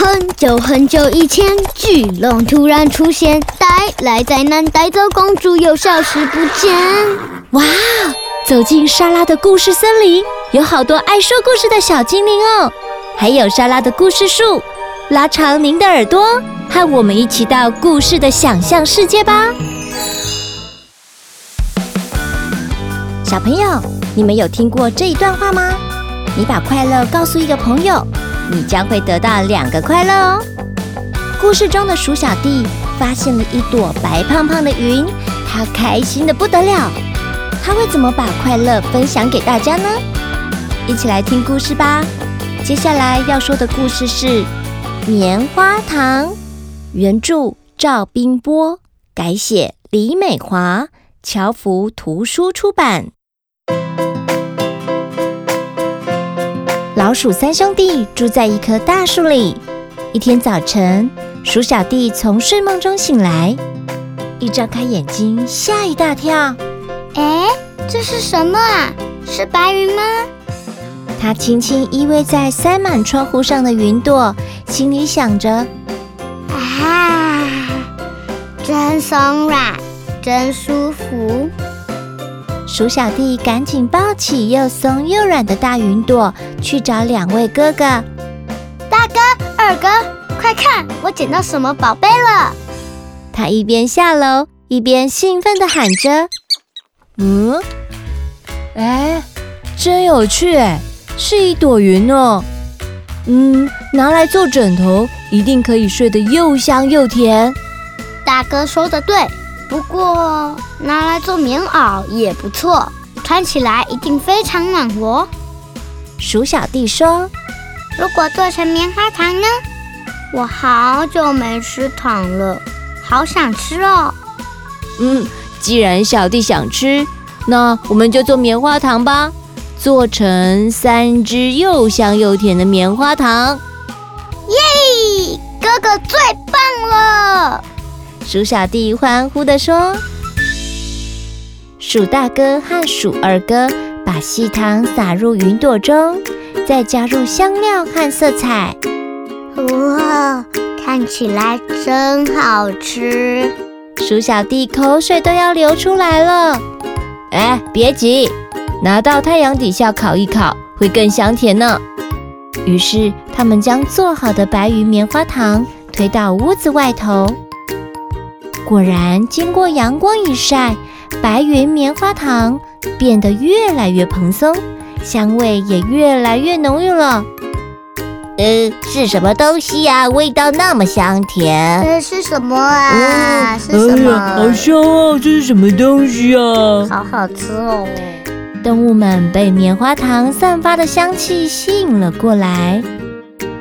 很久很久以前，巨龙突然出现，带来灾难，带走公主，又消失不见。哇！走进莎拉的故事森林，有好多爱说故事的小精灵哦，还有莎拉的故事树。拉长您的耳朵，和我们一起到故事的想象世界吧。小朋友，你们有听过这一段话吗？你把快乐告诉一个朋友。你将会得到两个快乐哦。故事中的鼠小弟发现了一朵白胖胖的云，他开心得不得了。他会怎么把快乐分享给大家呢？一起来听故事吧。接下来要说的故事是《棉花糖》，原著赵冰波，改写李美华，侨福图书出版。老鼠三兄弟住在一棵大树里。一天早晨，鼠小弟从睡梦中醒来，一张开眼睛，吓一大跳。哎，这是什么啊？是白云吗？他轻轻依偎在塞满窗户上的云朵，心里想着：啊，真松软，真舒服。鼠小弟赶紧抱起又松又软的大云朵，去找两位哥哥。大哥、二哥，快看，我捡到什么宝贝了！他一边下楼，一边兴奋地喊着：“嗯，哎，真有趣哎，是一朵云哦。嗯，拿来做枕头，一定可以睡得又香又甜。”大哥说的对。不过拿来做棉袄也不错，穿起来一定非常暖和。鼠小弟说：“如果做成棉花糖呢？我好久没吃糖了，好想吃哦。”嗯，既然小弟想吃，那我们就做棉花糖吧，做成三只又香又甜的棉花糖。耶！哥哥最棒了。鼠小弟欢呼地说：“鼠大哥和鼠二哥把细糖撒入云朵中，再加入香料和色彩。哇，看起来真好吃！鼠小弟口水都要流出来了。哎，别急，拿到太阳底下烤一烤，会更香甜呢。”于是他们将做好的白云棉花糖推到屋子外头。果然，经过阳光一晒，白云棉花糖变得越来越蓬松，香味也越来越浓郁了。呃，是什么东西呀？味道那么香甜。这是什么啊？嗯、是什么？哎呀，好香啊！这是什么东西啊？好好吃哦！动物们被棉花糖散发的香气吸引了过来。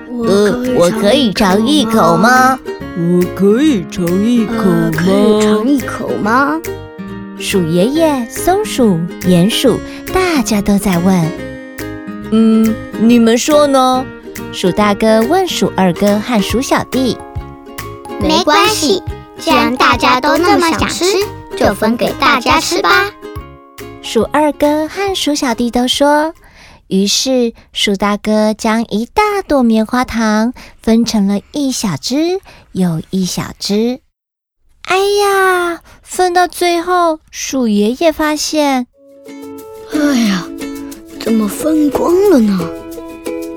呃，我可以尝一口吗？我可以尝一口吗？可以尝一口吗？鼠爷爷、松鼠、鼹鼠，大家都在问。嗯，你们说呢？鼠大哥问鼠二哥和鼠小弟。没关系，既然大家都那么想吃，就分给大家吃吧。鼠二哥和鼠小弟都说。于是，鼠大哥将一大朵棉花糖分成了一小只又一小只。哎呀，分到最后，鼠爷爷发现，哎呀，怎么分光了呢？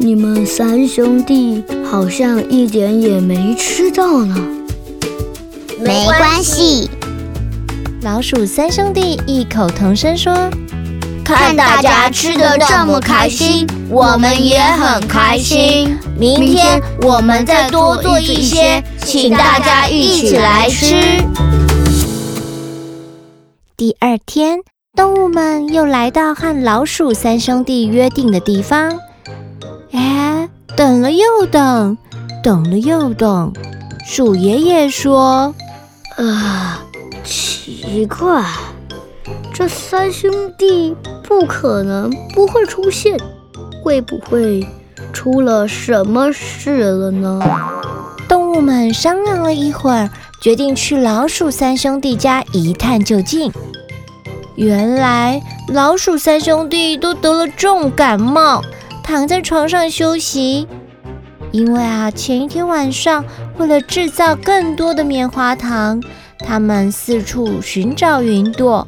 你们三兄弟好像一点也没吃到呢。没关系，老鼠三兄弟异口同声说。看大家吃的这么开心，我们也很开心。明天我们再多做一些，请大家一起来吃。第二天，动物们又来到和老鼠三兄弟约定的地方。哎，等了又等，等了又等。鼠爷爷说：“啊，奇怪。”这三兄弟不可能不会出现，会不会出了什么事了呢？动物们商量了一会儿，决定去老鼠三兄弟家一探究竟。原来老鼠三兄弟都得了重感冒，躺在床上休息。因为啊，前一天晚上为了制造更多的棉花糖，他们四处寻找云朵，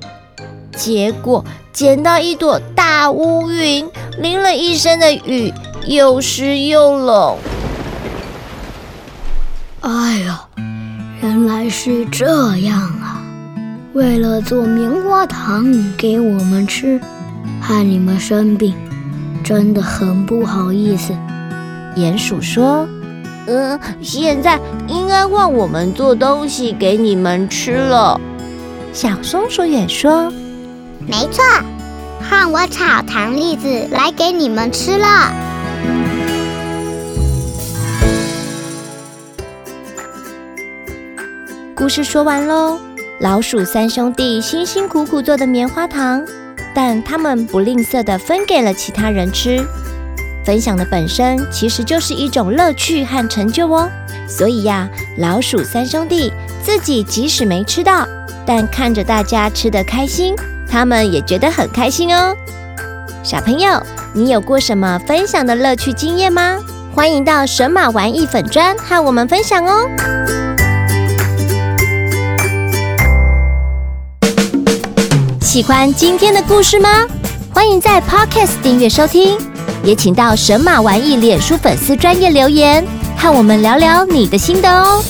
结果捡到一朵大乌云，淋了一身的雨，又湿又冷。哎呀，原来是这样啊！为了做棉花糖给我们吃，害你们生病，真的很不好意思。鼹鼠说：“嗯，现在应该换我们做东西给你们吃了。”小松鼠也说：“没错，换我炒糖栗子来给你们吃了。”故事说完喽。老鼠三兄弟辛辛苦苦做的棉花糖，但他们不吝啬的分给了其他人吃。分享的本身其实就是一种乐趣和成就哦。所以呀，老鼠三兄弟自己即使没吃到，但看着大家吃得开心，他们也觉得很开心哦。小朋友，你有过什么分享的乐趣经验吗？欢迎到神马玩意粉专和我们分享哦。喜欢今天的故事吗？欢迎在 Podcast 订阅收听，也请到神马玩意脸书粉丝专业留言，和我们聊聊你的心得哦。